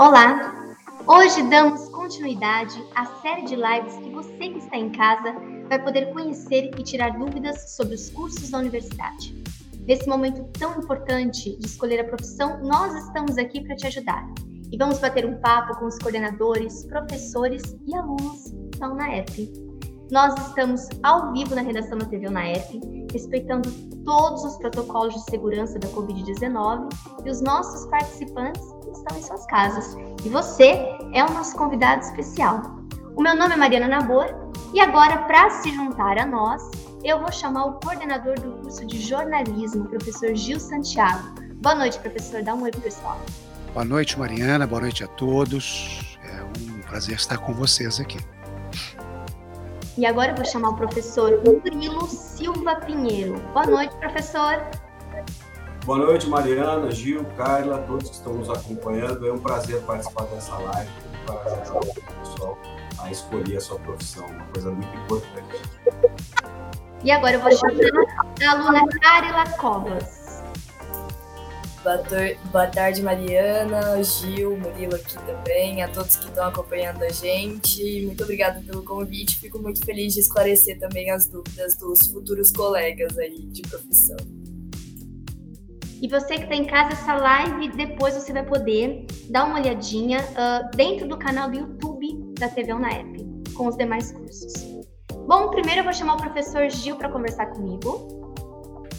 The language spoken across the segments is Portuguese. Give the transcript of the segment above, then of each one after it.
Olá! Hoje damos continuidade à série de lives que você que está em casa vai poder conhecer e tirar dúvidas sobre os cursos da universidade. Nesse momento tão importante de escolher a profissão, nós estamos aqui para te ajudar. E vamos bater um papo com os coordenadores, professores e alunos da UNAEP. Nós estamos ao vivo na redação da TV UNAEP, respeitando todos os protocolos de segurança da Covid-19 e os nossos participantes estão em suas casas. E você é o nosso convidado especial. O meu nome é Mariana Nabor e agora, para se juntar a nós, eu vou chamar o coordenador do curso de jornalismo, professor Gil Santiago. Boa noite, professor. Dá um oi pessoal. Boa noite, Mariana. Boa noite a todos. É um prazer estar com vocês aqui. E agora eu vou chamar o professor Murilo Silva Pinheiro. Boa noite, professor. Boa noite, Mariana, Gil, Carla, todos que estão nos acompanhando. É um prazer participar dessa live para ajudar o pessoal a escolher a sua profissão, uma coisa muito importante. E agora eu vou chamar a aluna Carla Covas. Boa tarde, Mariana, Gil, Murilo aqui também, a todos que estão acompanhando a gente. Muito obrigada pelo convite. Fico muito feliz de esclarecer também as dúvidas dos futuros colegas aí de profissão. E você que está em casa, essa live depois você vai poder dar uma olhadinha uh, dentro do canal do YouTube da TV Unaep, com os demais cursos. Bom, primeiro eu vou chamar o professor Gil para conversar comigo.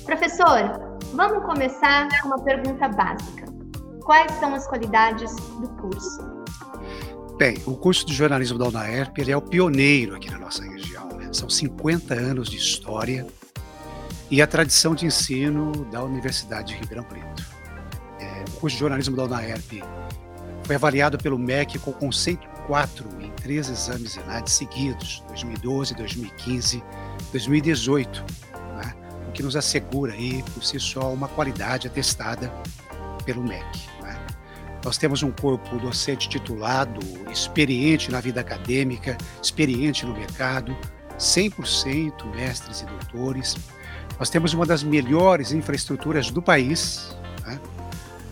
Professor, vamos começar com uma pergunta básica. Quais são as qualidades do curso? Bem, o curso de jornalismo da UNAERP ele é o pioneiro aqui na nossa região. Né? São 50 anos de história e a tradição de ensino da Universidade de Ribeirão Preto. É, o curso de jornalismo da UNAERP foi avaliado pelo MEC com conceito 4 em três exames ENAD seguidos, 2012, 2015, 2018, né? O que nos assegura aí, por si só, uma qualidade atestada pelo MEC. Né? Nós temos um corpo docente titulado, experiente na vida acadêmica, experiente no mercado, 100% mestres e doutores, nós temos uma das melhores infraestruturas do país, né?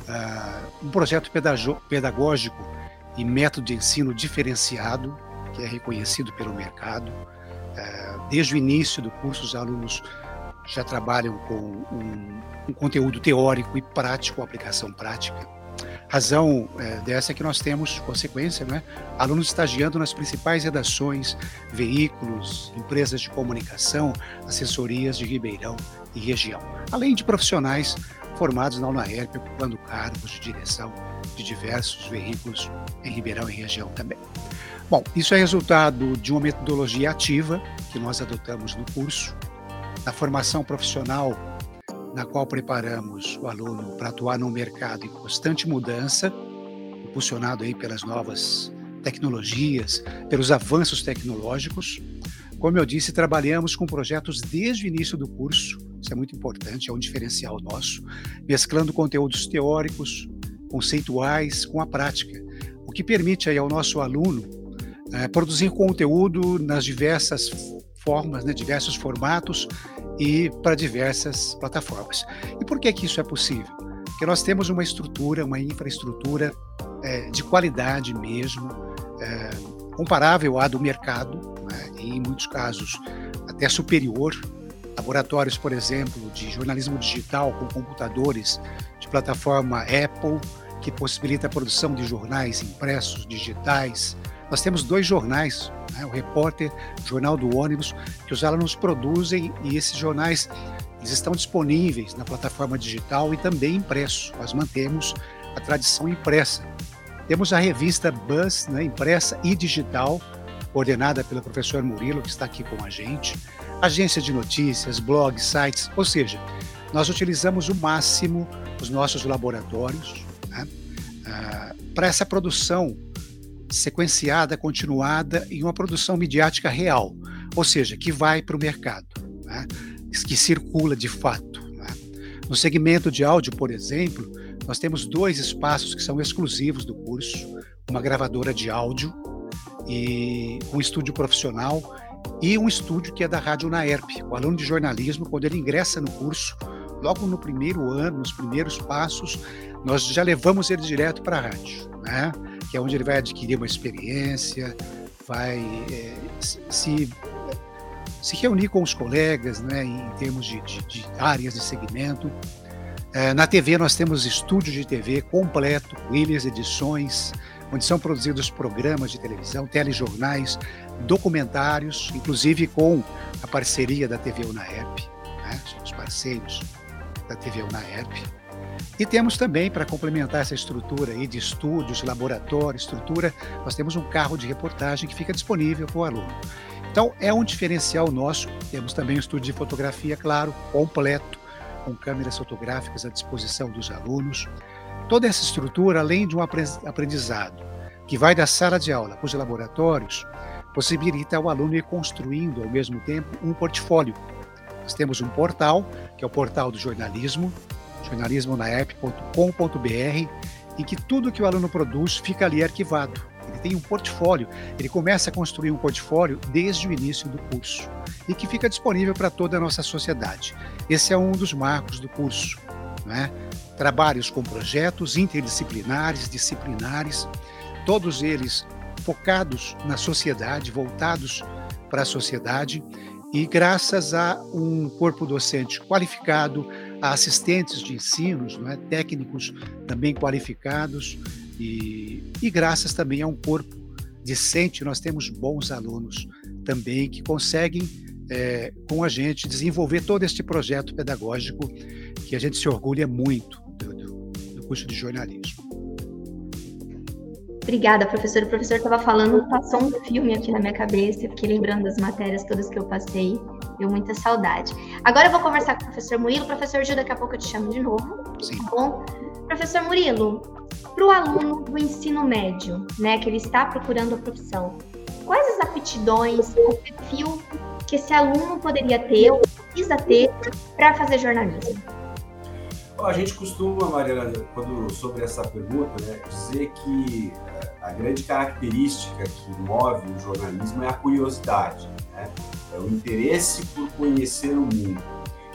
uh, um projeto pedagógico e método de ensino diferenciado, que é reconhecido pelo mercado. Uh, desde o início do curso, os alunos já trabalham com um, um conteúdo teórico e prático, aplicação prática Razão é, dessa é que nós temos consequência, né? alunos estagiando nas principais redações, veículos, empresas de comunicação, assessorias de Ribeirão e região, além de profissionais formados na UNAERP, ocupando cargos de direção de diversos veículos em Ribeirão e região também. Bom, isso é resultado de uma metodologia ativa que nós adotamos no curso, da formação profissional na qual preparamos o aluno para atuar num mercado em constante mudança, impulsionado aí pelas novas tecnologias, pelos avanços tecnológicos. Como eu disse, trabalhamos com projetos desde o início do curso, isso é muito importante, é um diferencial nosso, mesclando conteúdos teóricos, conceituais com a prática, o que permite aí ao nosso aluno é, produzir conteúdo nas diversas formas, né, diversos formatos e para diversas plataformas. E por que que isso é possível? Porque nós temos uma estrutura, uma infraestrutura é, de qualidade mesmo, é, comparável à do mercado, né, e em muitos casos até superior. Laboratórios, por exemplo, de jornalismo digital com computadores de plataforma Apple, que possibilita a produção de jornais impressos, digitais, nós temos dois jornais, né, o Repórter, o Jornal do Ônibus, que os alunos produzem e esses jornais eles estão disponíveis na plataforma digital e também impresso. Nós mantemos a tradição impressa. Temos a revista Buzz, né, impressa e digital, coordenada pelo professor Murilo, que está aqui com a gente. Agência de notícias, blogs, sites, ou seja, nós utilizamos o máximo os nossos laboratórios né, uh, para essa produção sequenciada, continuada em uma produção midiática real, ou seja, que vai para o mercado, né? que circula de fato. Né? No segmento de áudio, por exemplo, nós temos dois espaços que são exclusivos do curso: uma gravadora de áudio e um estúdio profissional e um estúdio que é da Rádio Naerp. O aluno de jornalismo, quando ele ingressa no curso, logo no primeiro ano, nos primeiros passos, nós já levamos ele direto para a rádio. Né? que é onde ele vai adquirir uma experiência, vai é, se, se reunir com os colegas né, em termos de, de, de áreas de segmento. É, na TV nós temos estúdio de TV completo, Williams Edições, onde são produzidos programas de televisão, telejornais, documentários, inclusive com a parceria da TV Unaerp, né? somos parceiros da TV Unaerp. E temos também, para complementar essa estrutura aí de estúdios, laboratório, estrutura, nós temos um carro de reportagem que fica disponível para o aluno. Então, é um diferencial nosso. Temos também um estúdio de fotografia, claro, completo, com câmeras fotográficas à disposição dos alunos. Toda essa estrutura, além de um aprendizado que vai da sala de aula para os laboratórios, possibilita ao aluno ir construindo, ao mesmo tempo, um portfólio. Nós temos um portal, que é o portal do jornalismo, jornalismonaep.com.br, em que tudo que o aluno produz fica ali arquivado. Ele tem um portfólio, ele começa a construir um portfólio desde o início do curso e que fica disponível para toda a nossa sociedade. Esse é um dos marcos do curso. Né? Trabalhos com projetos interdisciplinares, disciplinares, todos eles focados na sociedade, voltados para a sociedade e graças a um corpo docente qualificado, a assistentes de ensinos, é, técnicos também qualificados e, e graças também a um corpo decente, nós temos bons alunos também que conseguem é, com a gente desenvolver todo este projeto pedagógico que a gente se orgulha muito do, do, do curso de jornalismo. Obrigada, professor. O professor estava falando, passou um filme aqui na minha cabeça, eu fiquei lembrando das matérias todas que eu passei, deu muita saudade. Agora eu vou conversar com o professor Murilo. Professor Gil, daqui a pouco eu te chamo de novo. Sim. Tá bom? Professor Murilo, para o aluno do ensino médio, né, que ele está procurando a profissão, quais as aptidões, o perfil que esse aluno poderia ter ou precisa ter para fazer jornalismo? A gente costuma, Mariana, quando sobre essa pergunta, né, dizer que eh, a grande característica que move o jornalismo é a curiosidade, né? é o interesse por conhecer o mundo.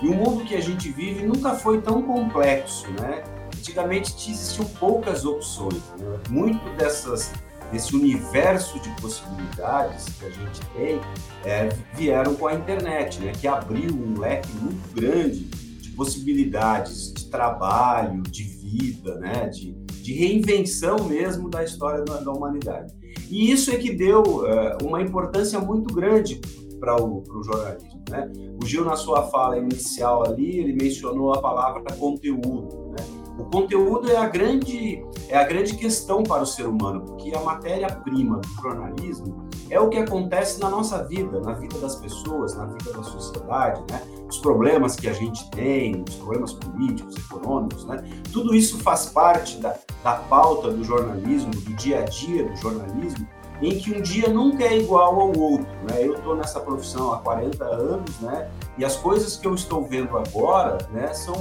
E o mundo que a gente vive nunca foi tão complexo, né? Antigamente existiam poucas opções. Né? Muito dessas desse universo de possibilidades que a gente tem é, vieram com a internet, né? Que abriu um leque muito grande possibilidades de trabalho, de vida, né? de, de reinvenção mesmo da história da, da humanidade. E isso é que deu uh, uma importância muito grande para o, jornalismo. Né? O Gil, na sua fala inicial ali, ele mencionou a palavra conteúdo. Né? O conteúdo é a grande é a grande questão para o ser humano, porque a matéria-prima do jornalismo é o que acontece na nossa vida, na vida das pessoas, na vida da sociedade, né? Os problemas que a gente tem, os problemas políticos, econômicos, né? Tudo isso faz parte da, da pauta do jornalismo, do dia a dia do jornalismo, em que um dia nunca é igual ao outro, né? Eu estou nessa profissão há 40 anos, né? E as coisas que eu estou vendo agora, né, são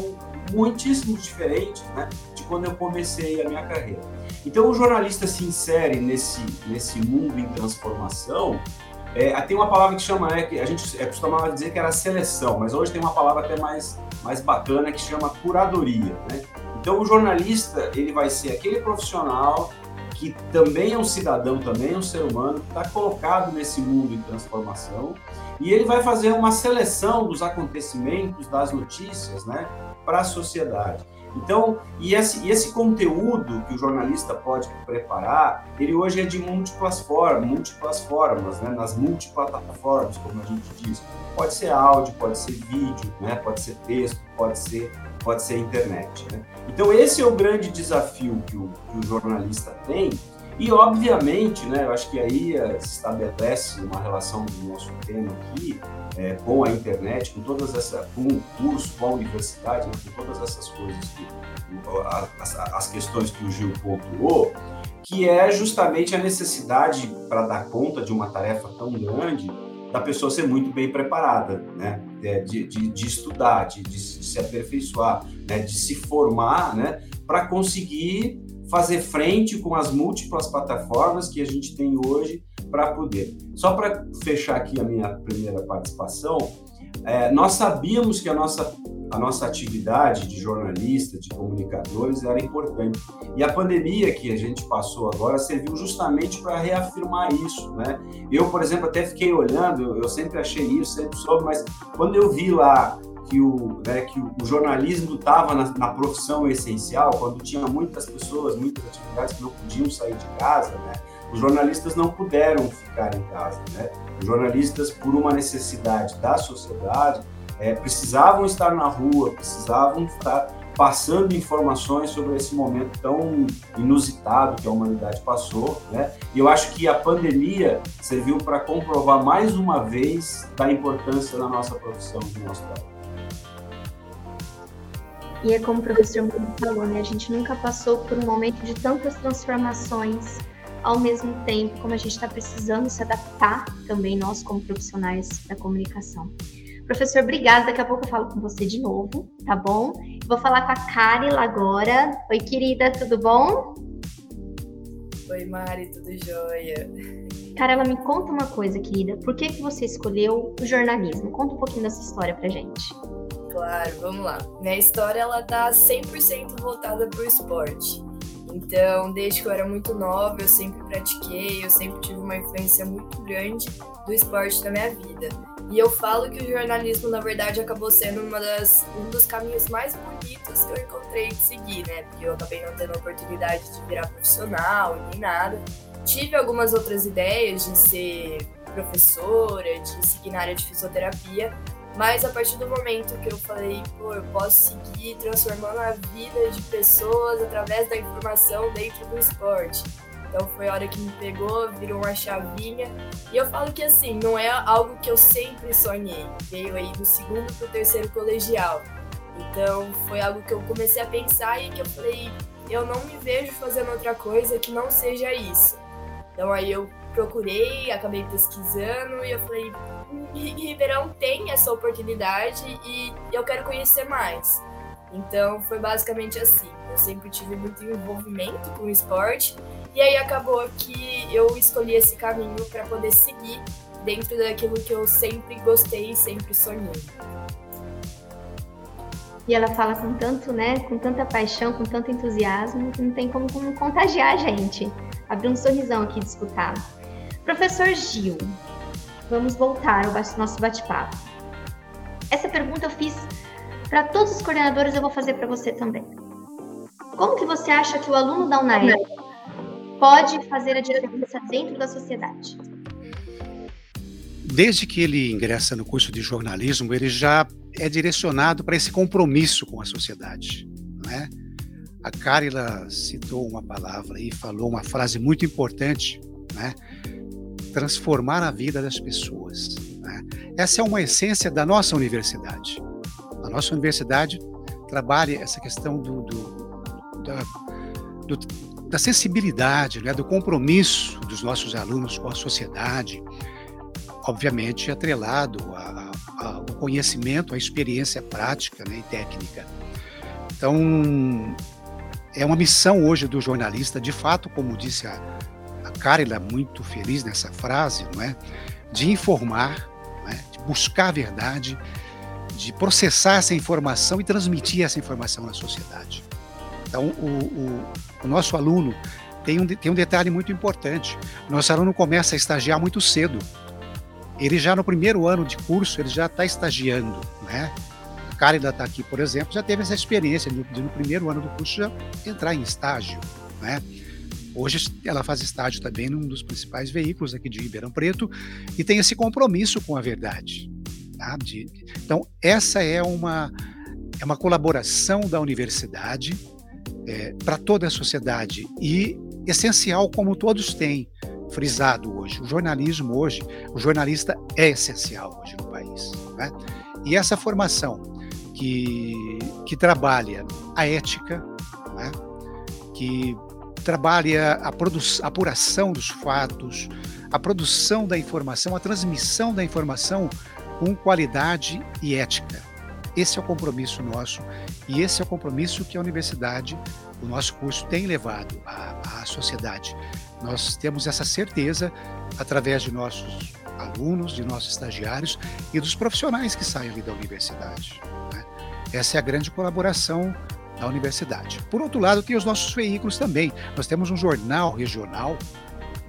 muitíssimo diferentes, né, de quando eu comecei a minha carreira. Então, o jornalista se insere nesse, nesse mundo em transformação. É, tem uma palavra que chama, é, que a gente é, costumava dizer que era seleção, mas hoje tem uma palavra até mais, mais bacana que chama curadoria. Né? Então, o jornalista ele vai ser aquele profissional que também é um cidadão, também é um ser humano, que está colocado nesse mundo em transformação, e ele vai fazer uma seleção dos acontecimentos, das notícias, né, para a sociedade. Então, e esse, esse conteúdo que o jornalista pode preparar, ele hoje é de múltiplas formas, múltiplas formas, né? nas multiplataformas, como a gente diz. Pode ser áudio, pode ser vídeo, né? pode ser texto, pode ser, pode ser internet. Né? Então, esse é o grande desafio que o, que o jornalista tem, e, obviamente, né, eu acho que aí eh, se estabelece uma relação do nosso tema aqui é, com a internet, com todas essa, com o curso, com a universidade, né, com todas essas coisas, que, as, as questões que o Gil pontuou, que é justamente a necessidade para dar conta de uma tarefa tão grande da pessoa ser muito bem preparada, né? De, de, de estudar, de, de, se aperfeiçoar, né? de se formar, né? Para conseguir fazer frente com as múltiplas plataformas que a gente tem hoje para poder. Só para fechar aqui a minha primeira participação, é, nós sabíamos que a nossa, a nossa atividade de jornalista, de comunicadores, era importante. E a pandemia que a gente passou agora serviu justamente para reafirmar isso, né? Eu, por exemplo, até fiquei olhando, eu sempre achei isso, sempre soube, mas quando eu vi lá que o, né, que o, jornalismo estava na, na, profissão essencial, quando tinha muitas pessoas, muitas atividades que não podiam sair de casa, né, os jornalistas não puderam ficar em casa. Né? Os jornalistas, por uma necessidade da sociedade, é, precisavam estar na rua, precisavam estar passando informações sobre esse momento tão inusitado que a humanidade passou, né? E eu acho que a pandemia serviu para comprovar mais uma vez da importância da nossa profissão, do nosso trabalho. E é como o professor falou, né? A gente nunca passou por um momento de tantas transformações ao mesmo tempo, como a gente está precisando se adaptar também, nós como profissionais da comunicação. Professor, obrigada. Daqui a pouco eu falo com você de novo, tá bom? Vou falar com a Karila agora. Oi, querida, tudo bom? Oi, Mari, tudo jóia? Carela, me conta uma coisa, querida. Por que, que você escolheu o jornalismo? Conta um pouquinho dessa história pra gente. Claro, vamos lá. Minha história ela tá 100% voltada pro esporte. Então, desde que eu era muito nova, eu sempre pratiquei, eu sempre tive uma influência muito grande do esporte na minha vida. E eu falo que o jornalismo, na verdade, acabou sendo uma das, um dos caminhos mais bonitos que eu encontrei de seguir, né? Porque eu acabei não tendo a oportunidade de virar profissional nem nada. Tive algumas outras ideias de ser professora, de seguir na área de fisioterapia, mas a partir do momento que eu falei, pô, eu posso seguir transformando a vida de pessoas através da informação dentro do esporte. Então foi a hora que me pegou, virou uma chavinha. E eu falo que assim, não é algo que eu sempre sonhei. Veio aí do segundo pro terceiro colegial. Então foi algo que eu comecei a pensar e que eu falei, eu não me vejo fazendo outra coisa que não seja isso. Então aí eu procurei, acabei pesquisando e eu falei, Ribeirão tem essa oportunidade e eu quero conhecer mais. Então foi basicamente assim. Eu sempre tive muito envolvimento com o esporte e aí acabou que eu escolhi esse caminho para poder seguir dentro daquilo que eu sempre gostei e sempre sonhei. E ela fala com tanto, né, com tanta paixão, com tanto entusiasmo, que não tem como, como contagiar a gente. Abriu um sorrisão aqui de escutar. Professor Gil, vamos voltar ao nosso bate-papo. Essa pergunta eu fiz para todos os coordenadores, eu vou fazer para você também. Como que você acha que o aluno da UNAE pode fazer a diferença dentro da sociedade? Desde que ele ingressa no curso de jornalismo, ele já é direcionado para esse compromisso com a sociedade, né? A Carila citou uma palavra e falou uma frase muito importante, né? Transformar a vida das pessoas. Né? Essa é uma essência da nossa universidade. A nossa universidade trabalha essa questão do, do, da, do, da, sensibilidade, né? do compromisso dos nossos alunos com a sociedade, obviamente atrelado ao conhecimento, à experiência prática né? e técnica. Então, é uma missão hoje do jornalista, de fato, como disse a, Carila muito feliz nessa frase, não é? De informar, é? de buscar a verdade, de processar essa informação e transmitir essa informação na sociedade. Então, o, o, o nosso aluno tem um, tem um detalhe muito importante. Nosso aluno começa a estagiar muito cedo. Ele já no primeiro ano de curso, ele já está estagiando, né? A Carila está aqui, por exemplo, já teve essa experiência de, de no primeiro ano do curso já entrar em estágio, né? Hoje ela faz estágio também num dos principais veículos aqui de Ribeirão Preto e tem esse compromisso com a verdade. Tá? De, então, essa é uma, é uma colaboração da universidade é, para toda a sociedade e essencial como todos têm frisado hoje. O jornalismo hoje, o jornalista é essencial hoje no país. Né? E essa formação que, que trabalha a ética, né? que trabalha a, a apuração dos fatos, a produção da informação, a transmissão da informação com qualidade e ética. Esse é o compromisso nosso e esse é o compromisso que a universidade, o nosso curso, tem levado à, à sociedade. Nós temos essa certeza através de nossos alunos, de nossos estagiários e dos profissionais que saem ali da universidade. Né? Essa é a grande colaboração da universidade. Por outro lado, tem os nossos veículos também. Nós temos um jornal regional,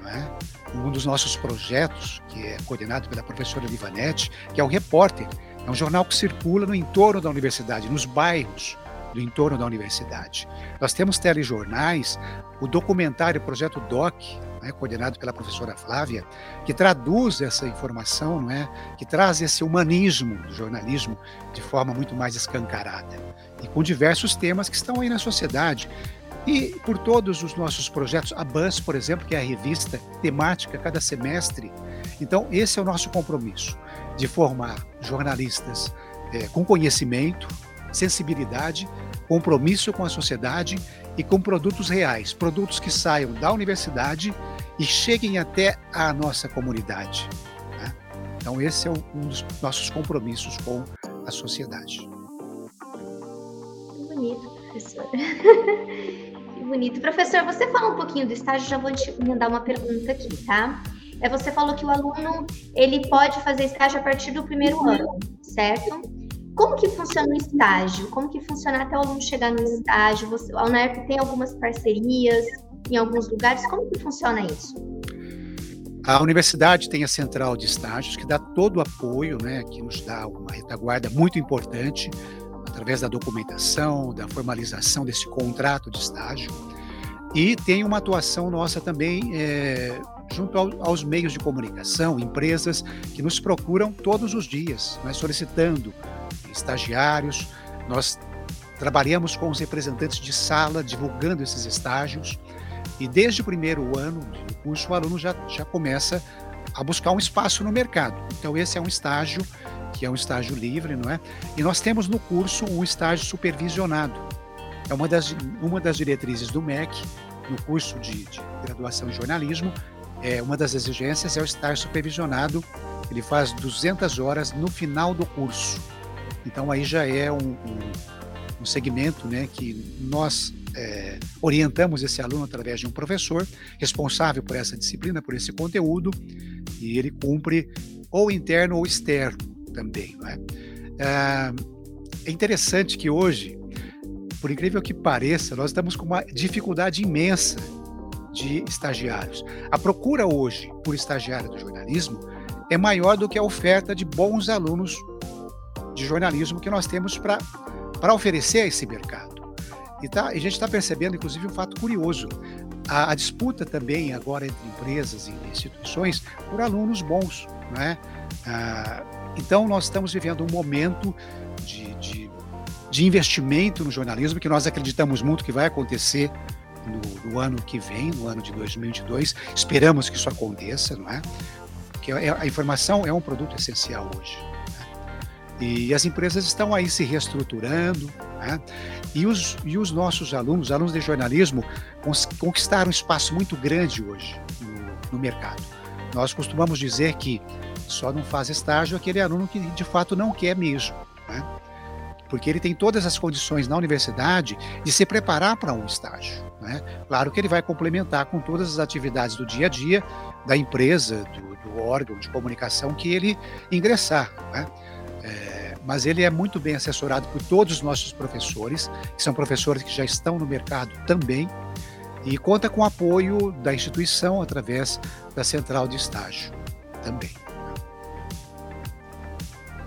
é? um dos nossos projetos, que é coordenado pela professora Livanete, que é o Repórter. É um jornal que circula no entorno da universidade, nos bairros do entorno da universidade. Nós temos telejornais, o documentário o Projeto DOC, né, coordenado pela professora Flávia, que traduz essa informação, não é? que traz esse humanismo do jornalismo de forma muito mais escancarada e com diversos temas que estão aí na sociedade. E por todos os nossos projetos, a BUS, por exemplo, que é a revista temática cada semestre. Então, esse é o nosso compromisso, de formar jornalistas é, com conhecimento, sensibilidade, compromisso com a sociedade e com produtos reais, produtos que saiam da universidade e cheguem até a nossa comunidade. Né? Então, esse é um dos nossos compromissos com a sociedade. Que bonito, professor. que bonito. Professor, você fala um pouquinho do estágio, já vou te mandar uma pergunta aqui, tá? É, você falou que o aluno ele pode fazer estágio a partir do primeiro ano, certo? Como que funciona o estágio? Como que funciona até o aluno chegar no estágio? Você, a UNERP tem algumas parcerias em alguns lugares. Como que funciona isso? A universidade tem a central de estágios que dá todo o apoio, né, que nos dá uma retaguarda muito importante através da documentação, da formalização desse contrato de estágio. E tem uma atuação nossa também é, junto ao, aos meios de comunicação, empresas que nos procuram todos os dias, né, solicitando estagiários, nós trabalhamos com os representantes de sala, divulgando esses estágios, e desde o primeiro ano do curso, o aluno já, já começa a buscar um espaço no mercado. Então, esse é um estágio que é um estágio livre, não é? E nós temos no curso um estágio supervisionado. É uma das, uma das diretrizes do MEC, no curso de, de graduação em jornalismo, é, uma das exigências é o estágio supervisionado. Ele faz 200 horas no final do curso. Então aí já é um, um, um segmento né, que nós é, orientamos esse aluno através de um professor responsável por essa disciplina, por esse conteúdo, e ele cumpre ou interno ou externo também. Não é? é interessante que hoje, por incrível que pareça, nós estamos com uma dificuldade imensa de estagiários. A procura hoje por estagiário do jornalismo é maior do que a oferta de bons alunos de jornalismo que nós temos para oferecer a esse mercado. E, tá, a gente está percebendo, inclusive, um fato curioso. A, a, disputa também agora entre empresas e instituições por alunos bons. Né? Ah, então, nós estamos vivendo um momento de, de, de, investimento no jornalismo que nós acreditamos muito que vai acontecer no, no, ano que vem, no ano de 2022. Esperamos que isso aconteça, não é? Porque a informação é um produto essencial hoje. E as empresas estão aí se reestruturando, né? e, os, e os nossos alunos, alunos de jornalismo, conquistaram um espaço muito grande hoje no, no mercado. Nós costumamos dizer que só não faz estágio aquele aluno que de fato não quer mesmo, né? porque ele tem todas as condições na universidade de se preparar para um estágio. Né? Claro que ele vai complementar com todas as atividades do dia a dia da empresa, do, do órgão de comunicação que ele ingressar. Né? É, mas ele é muito bem assessorado por todos os nossos professores, que são professores que já estão no mercado também, e conta com o apoio da instituição através da central de estágio também.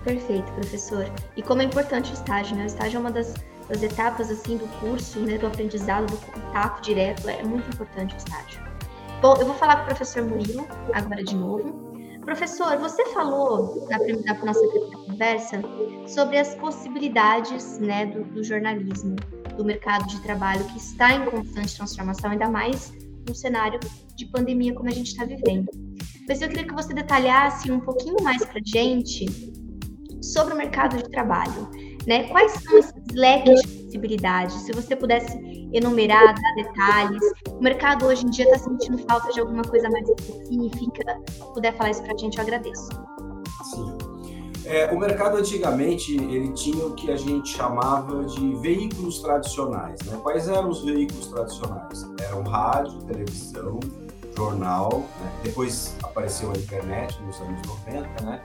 Perfeito, professor. E como é importante o estágio, né? O estágio é uma das, das etapas assim do curso, né, do aprendizado, do contato direto, é muito importante o estágio. Bom, eu vou falar com o professor Murilo agora de novo. Professor, você falou na, na nossa primeira conversa sobre as possibilidades né, do, do, jornalismo, do mercado de trabalho que está em constante transformação, ainda mais no cenário de pandemia como a gente está vivendo. Mas eu queria que você detalhasse um pouquinho mais para gente sobre o mercado de trabalho. Né? Quais são esses leques de possibilidades? Se você pudesse enumerar, dar detalhes. O mercado hoje em dia está sentindo falta de alguma coisa mais específica. Se puder falar isso para a gente, eu agradeço. Sim. É, o mercado antigamente ele tinha o que a gente chamava de veículos tradicionais. Né? Quais eram os veículos tradicionais? Eram rádio, televisão, jornal, né? depois apareceu a internet nos anos 90, né?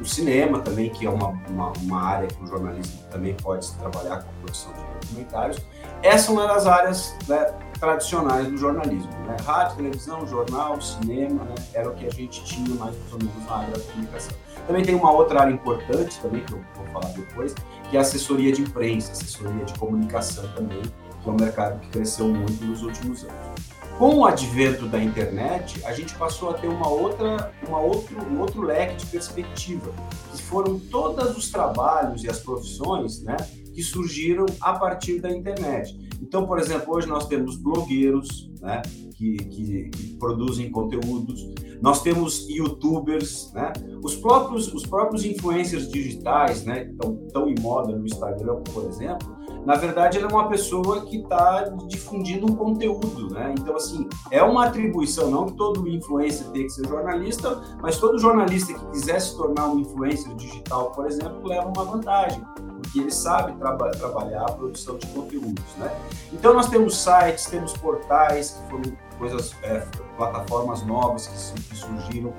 O cinema também, que é uma, uma, uma área que o jornalismo também pode trabalhar com a produção de documentários. Essa é uma das áreas né, tradicionais do jornalismo. Né? Rádio, televisão, jornal, cinema, né? era o que a gente tinha mais ou menos na área da comunicação. Também tem uma outra área importante também, que eu vou falar depois, que é a assessoria de imprensa, assessoria de comunicação também, que é um mercado que cresceu muito nos últimos anos. Com o advento da internet, a gente passou a ter uma outra, uma outro, um outro leque de perspectiva, que foram todos os trabalhos e as profissões né, que surgiram a partir da internet. Então, por exemplo, hoje nós temos blogueiros né, que, que, que produzem conteúdos, nós temos youtubers, né? Os próprios, os próprios influencers digitais, né? Que estão tão em moda no Instagram, por exemplo, na verdade ela é uma pessoa que está difundindo um conteúdo, né? Então, assim, é uma atribuição, não que todo influencer tenha que ser jornalista, mas todo jornalista que quiser se tornar um influencer digital, por exemplo, leva uma vantagem porque ele sabe traba trabalhar a produção de conteúdos, né? Então nós temos sites, temos portais que foram coisas, é, plataformas novas que, que surgiram.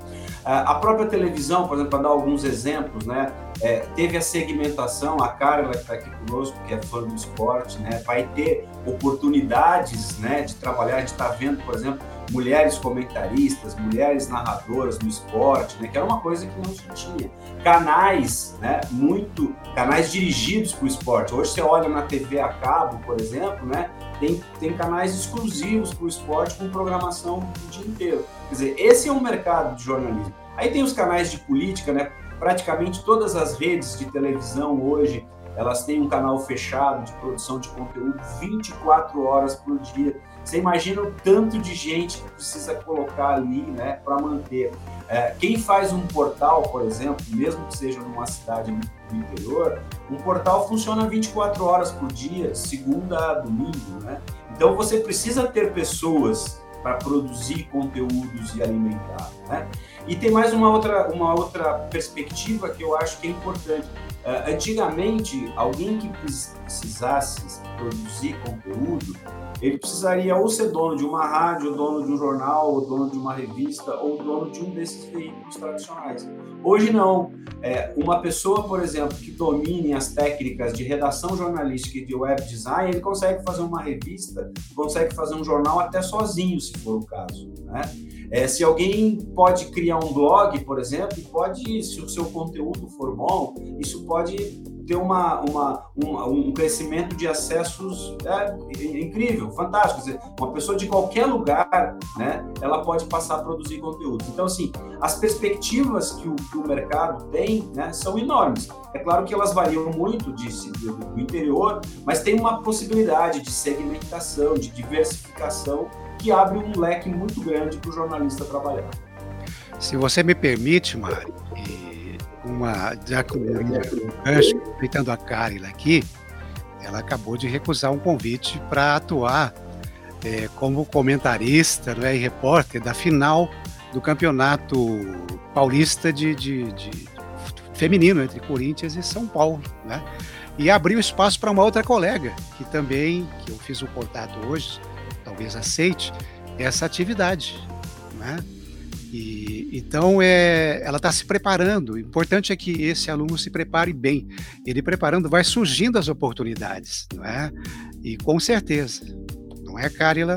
a própria televisão, por exemplo, para dar alguns exemplos, né? É, teve a segmentação, a Carla que está aqui conosco, que é fã do esporte, né? Vai ter oportunidades, né, de trabalhar. A gente está vendo, por exemplo, mulheres comentaristas, mulheres narradoras no esporte, né, que era uma coisa que não se tinha. Canais, né, muito canais dirigidos para o esporte. Hoje você olha na TV a cabo, por exemplo, né, tem, tem canais exclusivos para o esporte com programação o dia inteiro. Quer dizer, esse é um mercado de jornalismo. Aí tem os canais de política, né? Praticamente todas as redes de televisão hoje elas têm um canal fechado de produção de conteúdo 24 horas por dia. Você imagina o tanto de gente que precisa colocar ali né, para manter. É, quem faz um portal, por exemplo, mesmo que seja numa cidade do interior, um portal funciona 24 horas por dia, segunda a domingo. Né? Então você precisa ter pessoas para produzir conteúdos e alimentar. Né? E tem mais uma outra, uma outra perspectiva que eu acho que é importante. Uh, antigamente, alguém que precisasse produzir conteúdo, ele precisaria ou ser dono de uma rádio, ou dono de um jornal, ou dono de uma revista, ou dono de um desses veículos tradicionais. Hoje não. É, uma pessoa, por exemplo, que domine as técnicas de redação jornalística e de web design, ele consegue fazer uma revista, consegue fazer um jornal até sozinho, se for o caso. Né? É, se alguém pode criar um blog, por exemplo, pode, se o seu conteúdo for bom, isso pode ter uma, uma, um, um crescimento de acessos é, incrível, fantástico. Dizer, uma pessoa de qualquer lugar, né, ela pode passar a produzir conteúdo. Então, assim, as perspectivas que o, que o mercado tem né, são enormes. É claro que elas variam muito de, de, do interior, mas tem uma possibilidade de segmentação, de diversificação que abre um leque muito grande para o jornalista trabalhar. Se você me permite, Mário, uma, já gancho, aproveitando a Carla aqui, ela acabou de recusar um convite para atuar é, como comentarista né, e repórter da final do Campeonato Paulista de, de, de, feminino entre Corinthians e São Paulo, né? E abriu espaço para uma outra colega que também, que eu fiz o um contato hoje, talvez aceite essa atividade. Né? E, então, é, ela está se preparando. O importante é que esse aluno se prepare bem. Ele preparando, vai surgindo as oportunidades, não é? E com certeza, não é, Carila?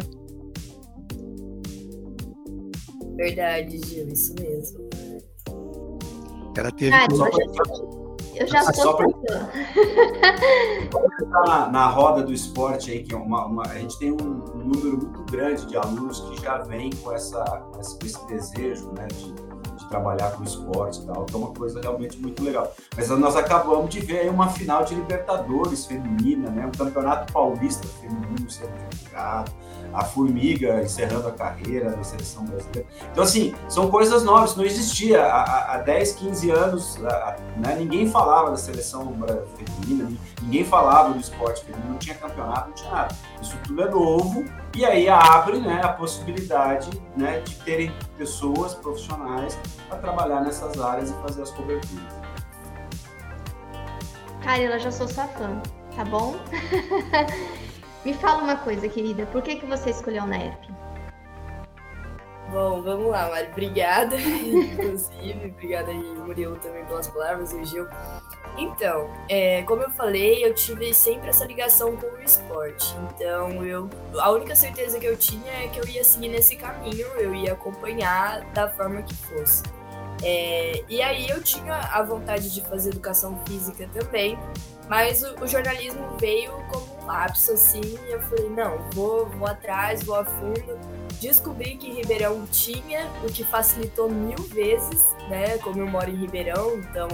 Verdade, Gil, isso mesmo. Ela teve. Ah, eu já estou pra... na, na roda do esporte aí, que é uma, uma a gente tem um, número muito grande de alunos que já vem com, essa, com esse desejo, né, de, de trabalhar com esporte e tal, que é uma coisa realmente muito legal. Mas nós acabamos de ver aí uma final de Libertadores feminina, né, um campeonato paulista feminino sendo divulgado a Formiga encerrando a carreira na seleção brasileira. Então, assim, são coisas novas, não existia. Há, há 10, 15 anos, né, ninguém falava da seleção feminina, ninguém falava do esporte feminino, não tinha campeonato, não tinha nada. Isso tudo é novo e aí abre né, a possibilidade né, de terem pessoas profissionais para trabalhar nessas áreas e fazer as coberturas. Carila, já sou sua fã, tá bom? Me fala uma coisa, querida, por que, que você escolheu a NERP? Bom, vamos lá, Mari. Obrigada, inclusive. Obrigada aí, Murilo, também pelas palavras, e o Gil. Então, é, como eu falei, eu tive sempre essa ligação com o esporte. Então, eu, a única certeza que eu tinha é que eu ia seguir nesse caminho, eu ia acompanhar da forma que fosse. É, e aí eu tinha a vontade de fazer educação física também, mas o, o, jornalismo veio como um lapso, assim, eu falei, não, vou, vou atrás, vou a fundo. Descobri que Ribeirão tinha, o que facilitou mil vezes, né? Como eu moro em Ribeirão, então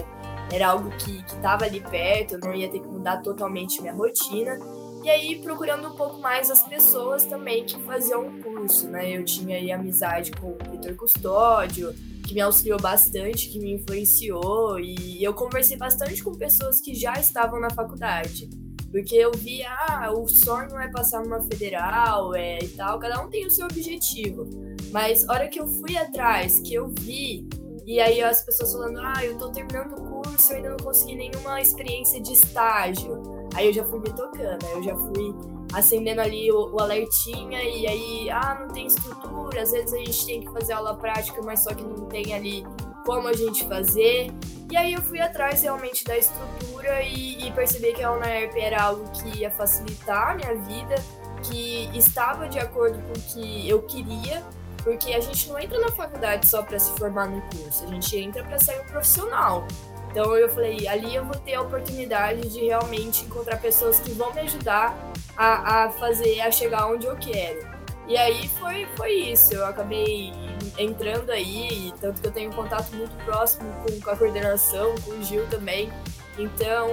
era algo que estava ali perto, eu não ia ter que mudar totalmente minha rotina. E aí, procurando um pouco mais as pessoas também que faziam o curso, né? Eu tinha aí amizade com o Vitor Custódio, que me auxiliou bastante, que me influenciou, e eu conversei bastante com pessoas que já estavam na faculdade. Porque eu via, ah, o sonho é passar numa federal é, e tal, cada um tem o seu objetivo. Mas hora que eu fui atrás, que eu vi, e aí as pessoas falando, ah, eu tô terminando o curso, eu ainda não consegui nenhuma experiência de estágio. Aí eu já fui me tocando, aí eu já fui acendendo ali o, o, alertinha e aí, ah, não tem estrutura, às vezes a gente tem que fazer aula prática, mas só que não tem ali como a gente fazer. E aí eu fui atrás realmente da estrutura e, e percebi que a UNAERP era algo que ia facilitar a minha vida, que estava de acordo com o que eu queria, porque a gente não entra na faculdade só para se formar no curso, a gente entra para ser um profissional. Então eu falei, ali eu vou ter a oportunidade de realmente encontrar pessoas que vão me ajudar a, a fazer, a chegar onde eu quero. E aí foi, foi isso, eu acabei entrando aí, tanto que eu tenho um contato muito próximo com, com a coordenação, com o Gil também. Então,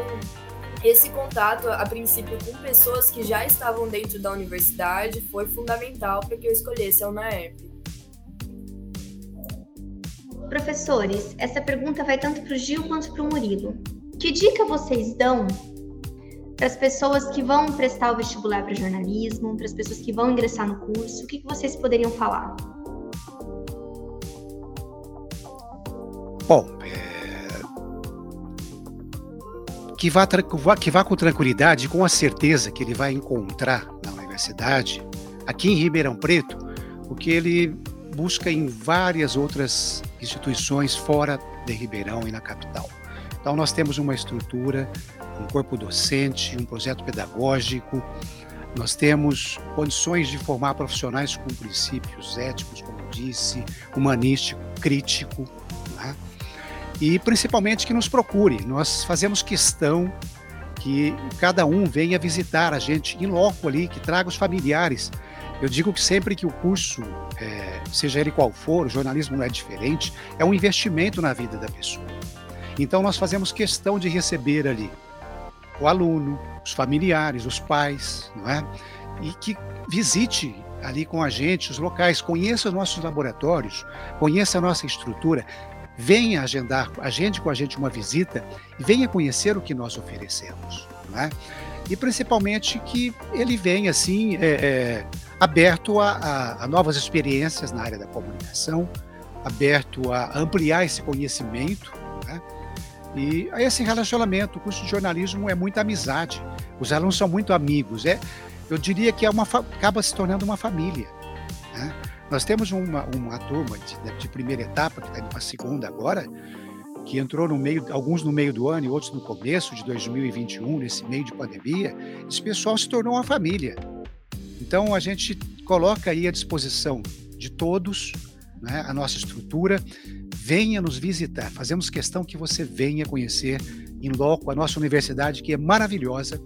esse contato, a princípio, com pessoas que já estavam dentro da universidade foi fundamental para que eu escolhesse a UNAERP. Professores, essa pergunta vai tanto para o Gil quanto para o Murilo. Que dica vocês dão para as pessoas que vão prestar o vestibular para jornalismo, para as pessoas que vão ingressar no curso? O que, que vocês poderiam falar? Bom, é... que, vá que vá com tranquilidade, com a certeza que ele vai encontrar na universidade, aqui em Ribeirão Preto, o que ele busca em várias outras instituições fora de Ribeirão e na capital. Então, nós temos uma estrutura, um corpo docente, um projeto pedagógico, nós temos condições de formar profissionais com princípios éticos, como disse, humanístico, crítico, né? e principalmente que nos procure. Nós fazemos questão que cada um venha visitar a gente em loco ali, que traga os familiares eu digo que sempre que o curso, é, seja ele qual for, o jornalismo não é diferente, é um investimento na vida da pessoa. Então nós fazemos questão de receber ali o aluno, os familiares, os pais, não é? E que visite ali com a gente os locais, conheça os nossos laboratórios, conheça a nossa estrutura, venha agendar, agende com a gente uma visita e venha conhecer o que nós oferecemos, não é? E principalmente que ele venha assim é, é, aberto a, a, a novas experiências na área da comunicação, aberto a ampliar esse conhecimento, né? E esse relacionamento, o curso de jornalismo é muita amizade. Os alunos são muito amigos. É, eu diria que é uma, acaba se tornando uma família. Né? Nós temos uma, uma turma de, de primeira etapa, que está indo para a segunda agora, que entrou no meio, alguns no meio do ano e outros no começo de 2021, nesse meio de pandemia. Esse pessoal se tornou uma família. Então, a gente coloca aí à disposição de todos né, a nossa estrutura. Venha nos visitar. Fazemos questão que você venha conhecer em loco a nossa universidade, que é maravilhosa,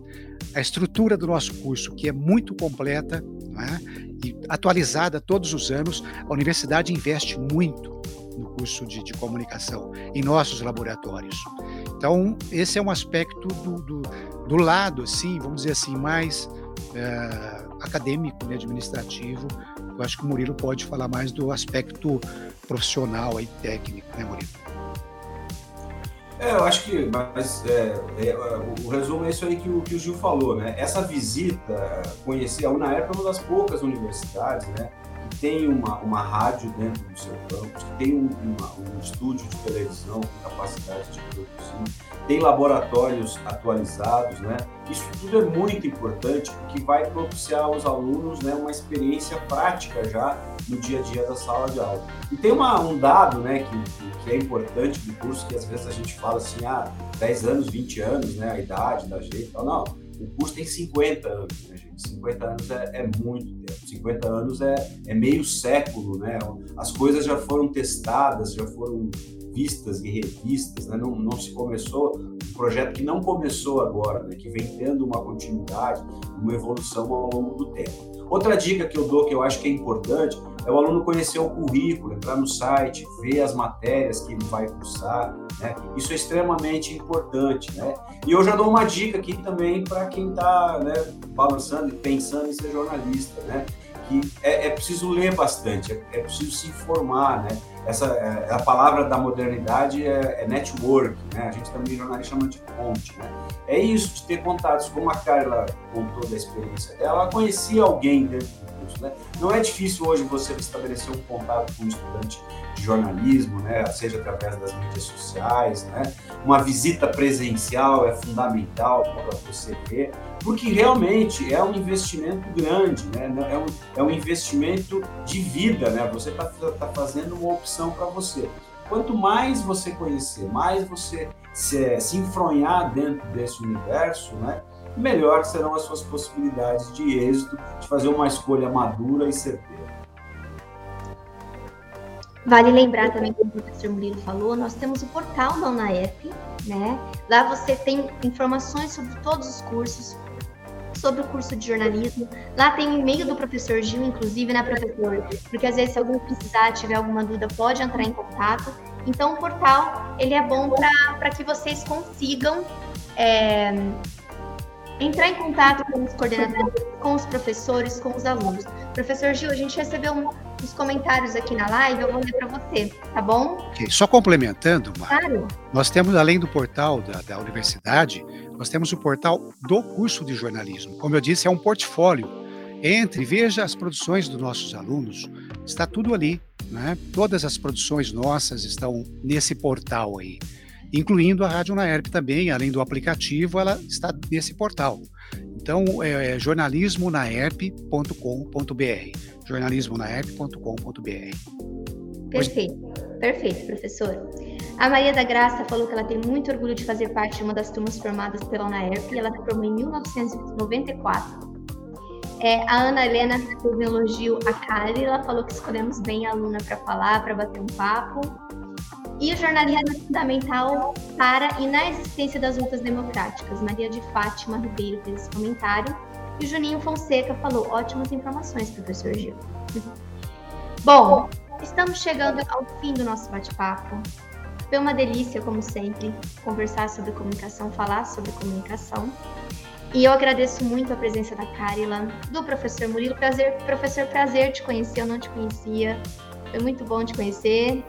a estrutura do nosso curso, que é muito completa né, e atualizada todos os anos. A universidade investe muito no curso de, de comunicação, em nossos laboratórios. Então, esse é um aspecto do, do, do lado, assim, vamos dizer assim, mais. Uh, acadêmico, né, administrativo. Eu acho que o Murilo pode falar mais do aspecto profissional e técnico, né, Murilo? É, eu acho que, mas é, é, o resumo é isso aí que o, que o Gil falou, né? Essa visita, conhecer a UNAERP é uma das poucas universidades, né? Tem uma, uma rádio dentro do seu campus, que tem um, uma, um estúdio de televisão com capacidade de produzir, tem laboratórios atualizados, né? Isso tudo é muito importante porque vai propiciar aos alunos né, uma experiência prática já no dia a dia da sala de aula. E tem uma, um dado né, que, que é importante do curso, que às vezes a gente fala assim, ah, 10 anos, 20 anos, né, a idade da gente, não, o curso tem 50 anos, né, gente? 50 anos é, é muito tempo, 50 anos é, é meio século, né? As coisas já foram testadas, já foram vistas e revistas, né? não, não se começou, um projeto que não começou agora, né? que vem tendo uma continuidade, uma evolução ao longo do tempo. Outra dica que eu dou, que eu acho que é importante, é o aluno conhecer o currículo, entrar no site, ver as matérias que ele vai cursar, né? Isso é extremamente importante, né? E eu já dou uma dica aqui também para quem está né, balançando e pensando em ser jornalista, né? Que é, é preciso ler bastante, é, é preciso se informar, né? essa é, a palavra da modernidade é, é, network, né? A gente também jornalista chama de ponte, né? É isso de ter contatos, como a Carla contou da experiência dela, ela conhecia alguém dentro curso, né? Não é difícil hoje você estabelecer um contato com um estudante de jornalismo, né? Seja através das mídias sociais, né? Uma visita presencial é fundamental para você ver porque realmente é um investimento grande, né? É um, é um investimento de vida, né? Você está tá fazendo uma opção para você. Quanto mais você conhecer, mais você se, se enfronhar dentro desse universo, né? Melhor serão as suas possibilidades de êxito, de fazer uma escolha madura e certeira. Vale lembrar também, como o professor Murilo falou, nós temos o portal da UNAEP, né? Lá você tem informações sobre todos os cursos, sobre o curso de jornalismo. Lá tem o e-mail do professor Gil, inclusive, né, professor? Porque às vezes, se algum precisar, tiver alguma dúvida, pode entrar em contato. Então, o portal, ele é bom para que vocês consigam é, entrar em contato com os coordenadores, com os professores, com os alunos. Professor Gil, a gente recebeu um, uns comentários aqui na live, eu vou ler para você, tá bom? Okay. Só complementando, claro. nós temos, além do portal da, da universidade, nós temos o portal do curso de jornalismo. Como eu disse, é um portfólio. Entre, veja as produções dos nossos alunos, está tudo ali. Né? Todas as produções nossas estão nesse portal aí, incluindo a Rádio Naerp também, além do aplicativo, ela está nesse portal. Então, é, é jornalismonaerp.com.br jornalismonaerp.com.br. Perfeito, perfeito, professor. A Maria da Graça falou que ela tem muito orgulho de fazer parte de uma das turmas formadas pela UNAERP e ela se formou em 1994. É, a Ana Helena fez um elogio a Kali, ela falou que escolhemos bem a aluna para falar, para bater um papo. E o jornalismo é fundamental para e na existência das lutas democráticas. Maria de Fátima Ribeiro fez esse comentário. E o Juninho Fonseca falou: ótimas informações, professor Gil. Bom, estamos chegando ao fim do nosso bate-papo. Foi uma delícia, como sempre, conversar sobre comunicação, falar sobre comunicação. E eu agradeço muito a presença da Carila, do professor Murilo. Prazer, professor, prazer te conhecer, eu não te conhecia. Foi muito bom te conhecer.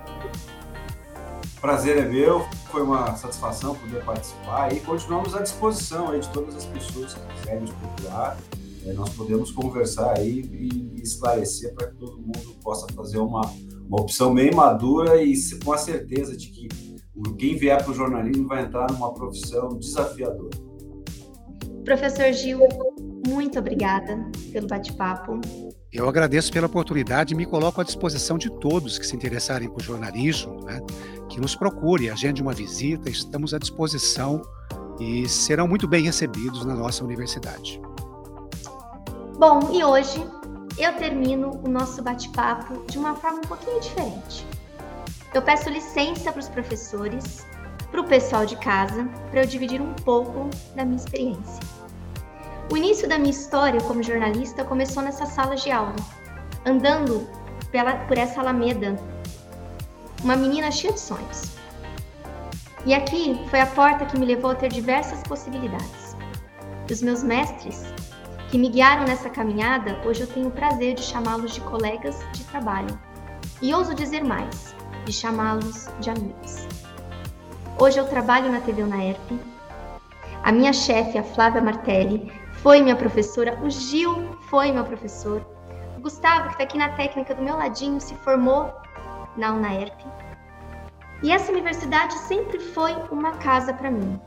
Prazer é meu, foi uma satisfação poder participar e continuamos à disposição aí de todas as pessoas que quiserem nos procurar. É, nós podemos conversar aí e esclarecer para que todo mundo possa fazer uma, uma opção bem madura e com a certeza de que quem vier para o jornalismo vai entrar numa profissão desafiadora. Professor Gil, muito obrigada pelo bate-papo. Eu agradeço pela oportunidade e me coloco à disposição de todos que se interessarem por jornalismo, né, que nos procure, agende uma visita, estamos à disposição e serão muito bem recebidos na nossa universidade. Bom, e hoje eu termino o nosso bate-papo de uma forma um pouquinho diferente. Eu peço licença para os professores, para o pessoal de casa, para eu dividir um pouco da minha experiência. O início da minha história como jornalista começou nessa sala de aula, andando pela, por essa alameda, uma menina cheia de sonhos. E aqui foi a porta que me levou a ter diversas possibilidades. Os meus mestres, que me guiaram nessa caminhada, hoje eu tenho o prazer de chamá-los de colegas de trabalho. E ouso dizer mais, de chamá-los de amigos. Hoje eu trabalho na TV UNAERP. A minha chefe, a Flávia Martelli, foi minha professora, o Gil foi meu professor, o Gustavo, que está aqui na técnica do meu ladinho, se formou na UNAERP. E essa universidade sempre foi uma casa para mim.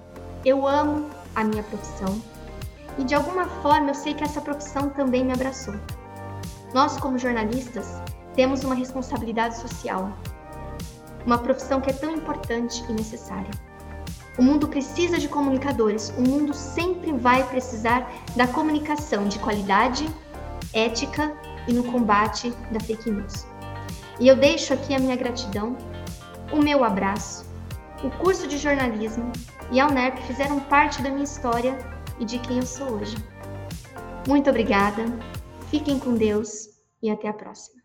Eu amo a minha profissão, e de alguma forma eu sei que essa profissão também me abraçou. Nós, como jornalistas, temos uma responsabilidade social, uma profissão que é tão importante e necessária. O mundo precisa de comunicadores, o mundo sempre vai precisar da comunicação de qualidade, ética e no combate da fake news. E eu deixo aqui a minha gratidão, o meu abraço, o curso de jornalismo e a UNERP fizeram parte da minha história e de quem eu sou hoje. Muito obrigada, fiquem com Deus e até a próxima.